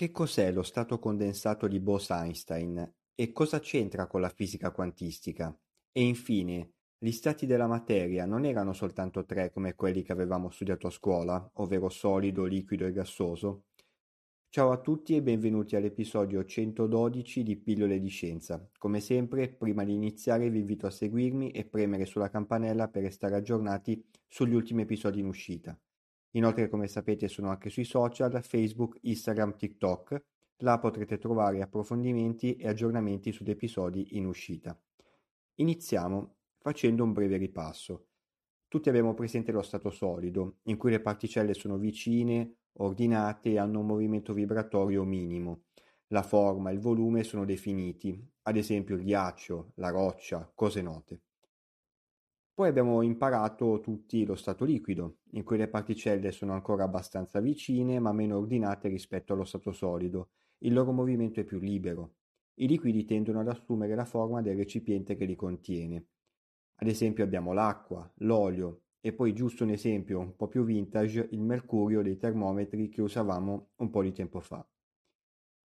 Che cos'è lo stato condensato di Bose-Einstein e cosa c'entra con la fisica quantistica? E infine, gli stati della materia non erano soltanto tre come quelli che avevamo studiato a scuola, ovvero solido, liquido e gassoso? Ciao a tutti e benvenuti all'episodio 112 di Pillole di Scienza. Come sempre, prima di iniziare vi invito a seguirmi e premere sulla campanella per restare aggiornati sugli ultimi episodi in uscita. Inoltre, come sapete, sono anche sui social, Facebook, Instagram, TikTok. Là potrete trovare approfondimenti e aggiornamenti sugli episodi in uscita. Iniziamo facendo un breve ripasso. Tutti abbiamo presente lo stato solido, in cui le particelle sono vicine ordinate e hanno un movimento vibratorio minimo. La forma e il volume sono definiti, ad esempio il ghiaccio, la roccia, cose note. Poi abbiamo imparato tutti lo stato liquido, in cui le particelle sono ancora abbastanza vicine ma meno ordinate rispetto allo stato solido. Il loro movimento è più libero. I liquidi tendono ad assumere la forma del recipiente che li contiene. Ad esempio abbiamo l'acqua, l'olio, e poi giusto un esempio un po' più vintage, il mercurio dei termometri che usavamo un po' di tempo fa.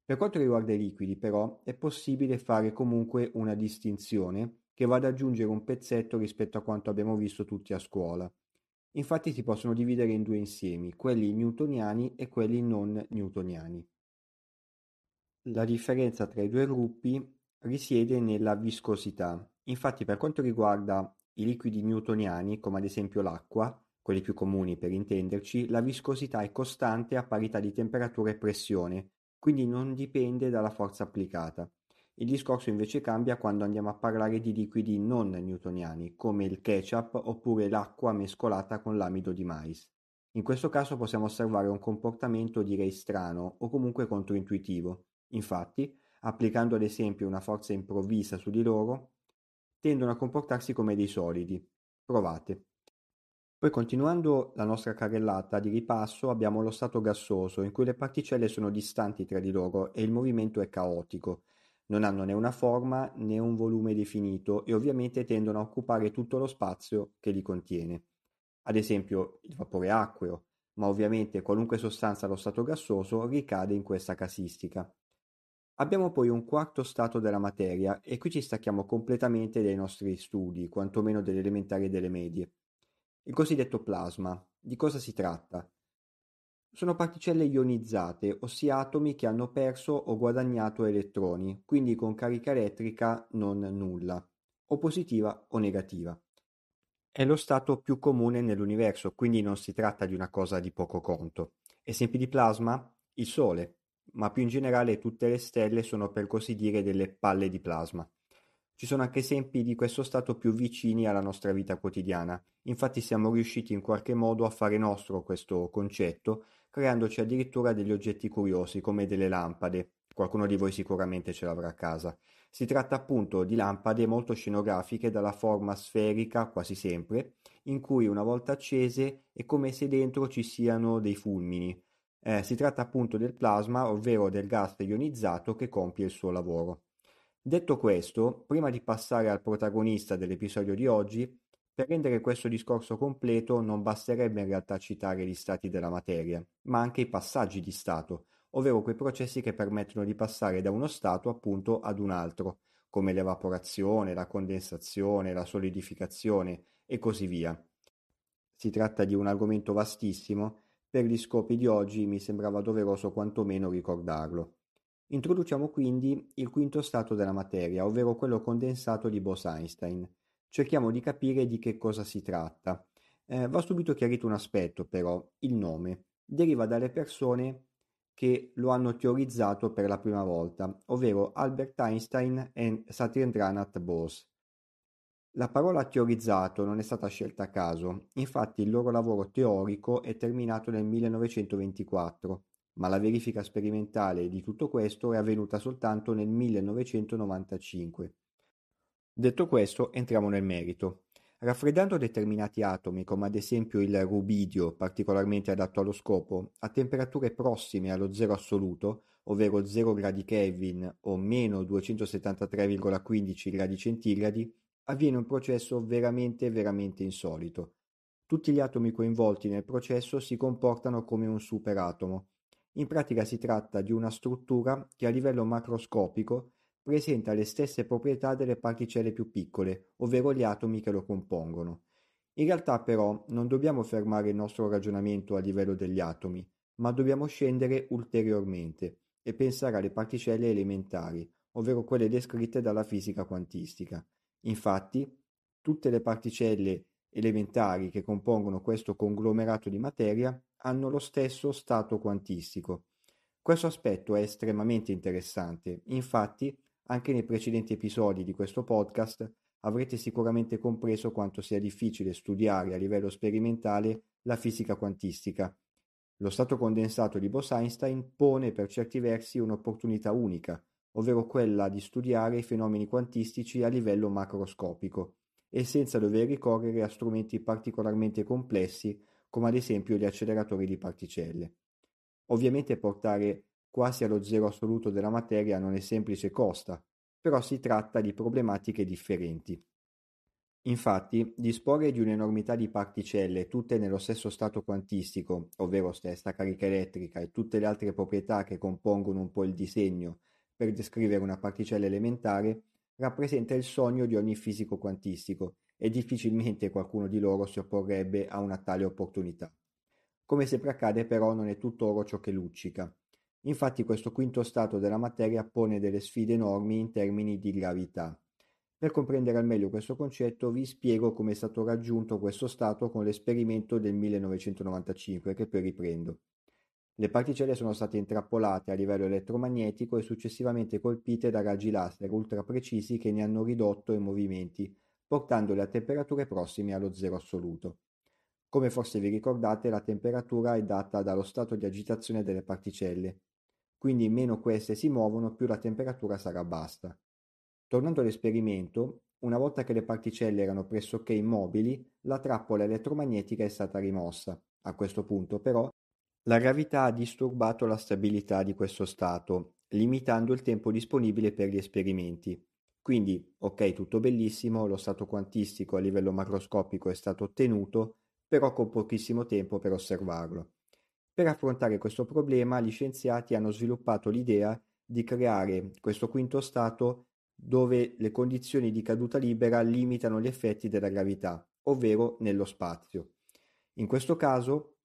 Per quanto riguarda i liquidi però è possibile fare comunque una distinzione che va ad aggiungere un pezzetto rispetto a quanto abbiamo visto tutti a scuola. Infatti si possono dividere in due insiemi, quelli newtoniani e quelli non newtoniani. La differenza tra i due gruppi risiede nella viscosità. Infatti per quanto riguarda i liquidi newtoniani, come ad esempio l'acqua, quelli più comuni per intenderci, la viscosità è costante a parità di temperatura e pressione, quindi non dipende dalla forza applicata. Il discorso invece cambia quando andiamo a parlare di liquidi non newtoniani, come il ketchup oppure l'acqua mescolata con l'amido di mais. In questo caso possiamo osservare un comportamento direi strano o comunque controintuitivo. Infatti, applicando ad esempio una forza improvvisa su di loro, tendono a comportarsi come dei solidi. Provate. Poi continuando la nostra carrellata di ripasso abbiamo lo stato gassoso in cui le particelle sono distanti tra di loro e il movimento è caotico. Non hanno né una forma né un volume definito e ovviamente tendono a occupare tutto lo spazio che li contiene. Ad esempio il vapore acqueo, ma ovviamente qualunque sostanza allo stato gassoso ricade in questa casistica. Abbiamo poi un quarto stato della materia e qui ci stacchiamo completamente dai nostri studi, quantomeno delle elementari e delle medie. Il cosiddetto plasma. Di cosa si tratta? Sono particelle ionizzate, ossia atomi che hanno perso o guadagnato elettroni, quindi con carica elettrica non nulla, o positiva o negativa. È lo stato più comune nell'universo, quindi non si tratta di una cosa di poco conto. Esempi di plasma? Il Sole, ma più in generale tutte le stelle sono per così dire delle palle di plasma. Ci sono anche esempi di questo stato più vicini alla nostra vita quotidiana, infatti siamo riusciti in qualche modo a fare nostro questo concetto, creandoci addirittura degli oggetti curiosi come delle lampade, qualcuno di voi sicuramente ce l'avrà a casa. Si tratta appunto di lampade molto scenografiche dalla forma sferica quasi sempre, in cui una volta accese è come se dentro ci siano dei fulmini, eh, si tratta appunto del plasma, ovvero del gas ionizzato che compie il suo lavoro. Detto questo, prima di passare al protagonista dell'episodio di oggi, per rendere questo discorso completo non basterebbe in realtà citare gli stati della materia, ma anche i passaggi di stato, ovvero quei processi che permettono di passare da uno stato appunto ad un altro, come l'evaporazione, la condensazione, la solidificazione e così via. Si tratta di un argomento vastissimo per gli scopi di oggi mi sembrava doveroso quantomeno ricordarlo. Introduciamo quindi il quinto stato della materia, ovvero quello condensato di Bose-Einstein. Cerchiamo di capire di che cosa si tratta. Eh, va subito chiarito un aspetto, però, il nome. Deriva dalle persone che lo hanno teorizzato per la prima volta, ovvero Albert Einstein e Satyendranat Bose. La parola teorizzato non è stata scelta a caso, infatti il loro lavoro teorico è terminato nel 1924, ma la verifica sperimentale di tutto questo è avvenuta soltanto nel 1995. Detto questo, entriamo nel merito. Raffreddando determinati atomi, come ad esempio il rubidio, particolarmente adatto allo scopo, a temperature prossime allo zero assoluto, ovvero 0 gradi Kelvin o meno 273,15 gradi centigradi, avviene un processo veramente veramente insolito. Tutti gli atomi coinvolti nel processo si comportano come un superatomo. In pratica si tratta di una struttura che a livello macroscopico presenta le stesse proprietà delle particelle più piccole, ovvero gli atomi che lo compongono. In realtà però non dobbiamo fermare il nostro ragionamento a livello degli atomi, ma dobbiamo scendere ulteriormente e pensare alle particelle elementari, ovvero quelle descritte dalla fisica quantistica. Infatti, tutte le particelle elementari che compongono questo conglomerato di materia hanno lo stesso stato quantistico. Questo aspetto è estremamente interessante, infatti anche nei precedenti episodi di questo podcast avrete sicuramente compreso quanto sia difficile studiare a livello sperimentale la fisica quantistica. Lo stato condensato di Bose-Einstein pone per certi versi un'opportunità unica, ovvero quella di studiare i fenomeni quantistici a livello macroscopico e senza dover ricorrere a strumenti particolarmente complessi come ad esempio gli acceleratori di particelle. Ovviamente portare quasi allo zero assoluto della materia non è semplice costa, però si tratta di problematiche differenti. Infatti, disporre di un'enormità di particelle tutte nello stesso stato quantistico, ovvero stessa carica elettrica e tutte le altre proprietà che compongono un po' il disegno per descrivere una particella elementare, rappresenta il sogno di ogni fisico quantistico e difficilmente qualcuno di loro si opporrebbe a una tale opportunità. Come sempre accade però non è tutto oro ciò che luccica. Infatti questo quinto stato della materia pone delle sfide enormi in termini di gravità. Per comprendere al meglio questo concetto vi spiego come è stato raggiunto questo stato con l'esperimento del 1995 che poi riprendo. Le particelle sono state intrappolate a livello elettromagnetico e successivamente colpite da raggi laser ultra precisi che ne hanno ridotto i movimenti, portandole a temperature prossime allo zero assoluto. Come forse vi ricordate, la temperatura è data dallo stato di agitazione delle particelle, quindi meno queste si muovono più la temperatura sarà bassa. Tornando all'esperimento, una volta che le particelle erano pressoché immobili, la trappola elettromagnetica è stata rimossa. A questo punto, però, la gravità ha disturbato la stabilità di questo stato, limitando il tempo disponibile per gli esperimenti. Quindi, ok, tutto bellissimo, lo stato quantistico a livello macroscopico è stato ottenuto, però con pochissimo tempo per osservarlo. Per affrontare questo problema gli scienziati hanno sviluppato l'idea di creare questo quinto stato dove le condizioni di caduta libera limitano gli effetti della gravità, ovvero nello spazio. In questo caso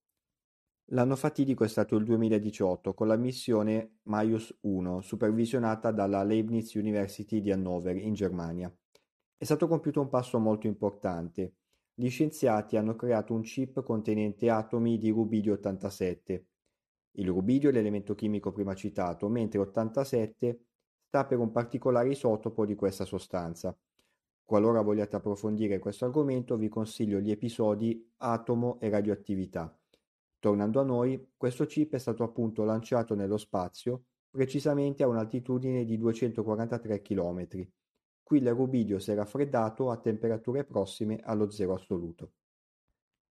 l'anno fatidico è stato il 2018 con la missione Maius 1 supervisionata dalla Leibniz University di Hannover in Germania. È stato compiuto un passo molto importante gli scienziati hanno creato un chip contenente atomi di rubidio 87. Il rubidio è l'elemento chimico prima citato, mentre 87 sta per un particolare isotopo di questa sostanza. Qualora vogliate approfondire questo argomento vi consiglio gli episodi Atomo e radioattività. Tornando a noi, questo chip è stato appunto lanciato nello spazio, precisamente a un'altitudine di 243 km, Qui il rubidio si è raffreddato a temperature prossime allo zero assoluto,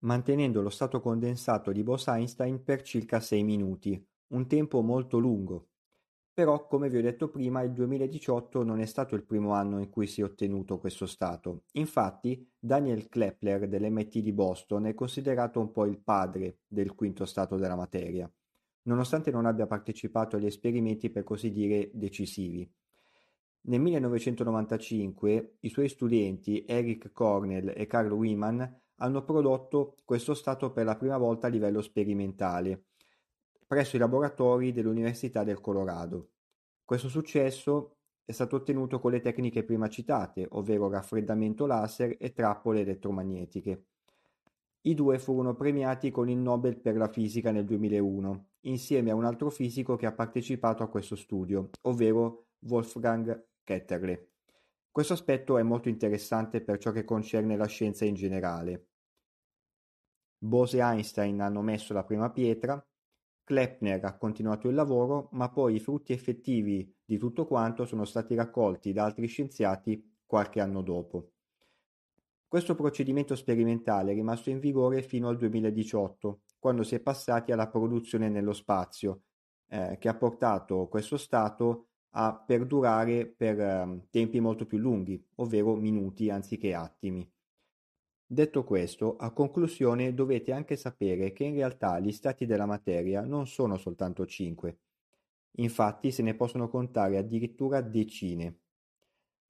mantenendo lo stato condensato di Bose-Einstein per circa 6 minuti, un tempo molto lungo. Però, come vi ho detto prima, il 2018 non è stato il primo anno in cui si è ottenuto questo stato. Infatti, Daniel Kepler dell'MIT di Boston è considerato un po' il padre del quinto stato della materia, nonostante non abbia partecipato agli esperimenti per così dire decisivi. Nel 1995 i suoi studenti Eric Cornell e Carl Wieman hanno prodotto questo stato per la prima volta a livello sperimentale presso i laboratori dell'Università del Colorado. Questo successo è stato ottenuto con le tecniche prima citate, ovvero raffreddamento laser e trappole elettromagnetiche. I due furono premiati con il Nobel per la fisica nel 2001, insieme a un altro fisico che ha partecipato a questo studio, ovvero Wolfgang Ketterle. Questo aspetto è molto interessante per ciò che concerne la scienza in generale. Bose e Einstein hanno messo la prima pietra, Kleppner ha continuato il lavoro, ma poi i frutti effettivi di tutto quanto sono stati raccolti da altri scienziati qualche anno dopo. Questo procedimento sperimentale è rimasto in vigore fino al 2018, quando si è passati alla produzione nello spazio, eh, che ha portato questo stato a perdurare per eh, tempi molto più lunghi, ovvero minuti anziché attimi. Detto questo, a conclusione dovete anche sapere che in realtà gli stati della materia non sono soltanto cinque. Infatti se ne possono contare addirittura decine.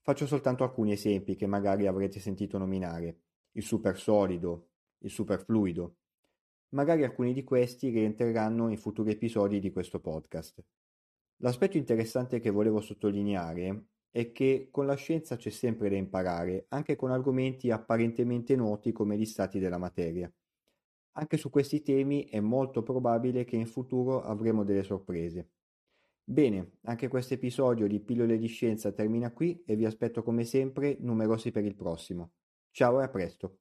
Faccio soltanto alcuni esempi che magari avrete sentito nominare: il supersolido, il superfluido. Magari alcuni di questi rientreranno in futuri episodi di questo podcast. L'aspetto interessante che volevo sottolineare è che con la scienza c'è sempre da imparare, anche con argomenti apparentemente noti come gli stati della materia. Anche su questi temi è molto probabile che in futuro avremo delle sorprese. Bene, anche questo episodio di Pillole di Scienza termina qui e vi aspetto come sempre numerosi per il prossimo. Ciao e a presto!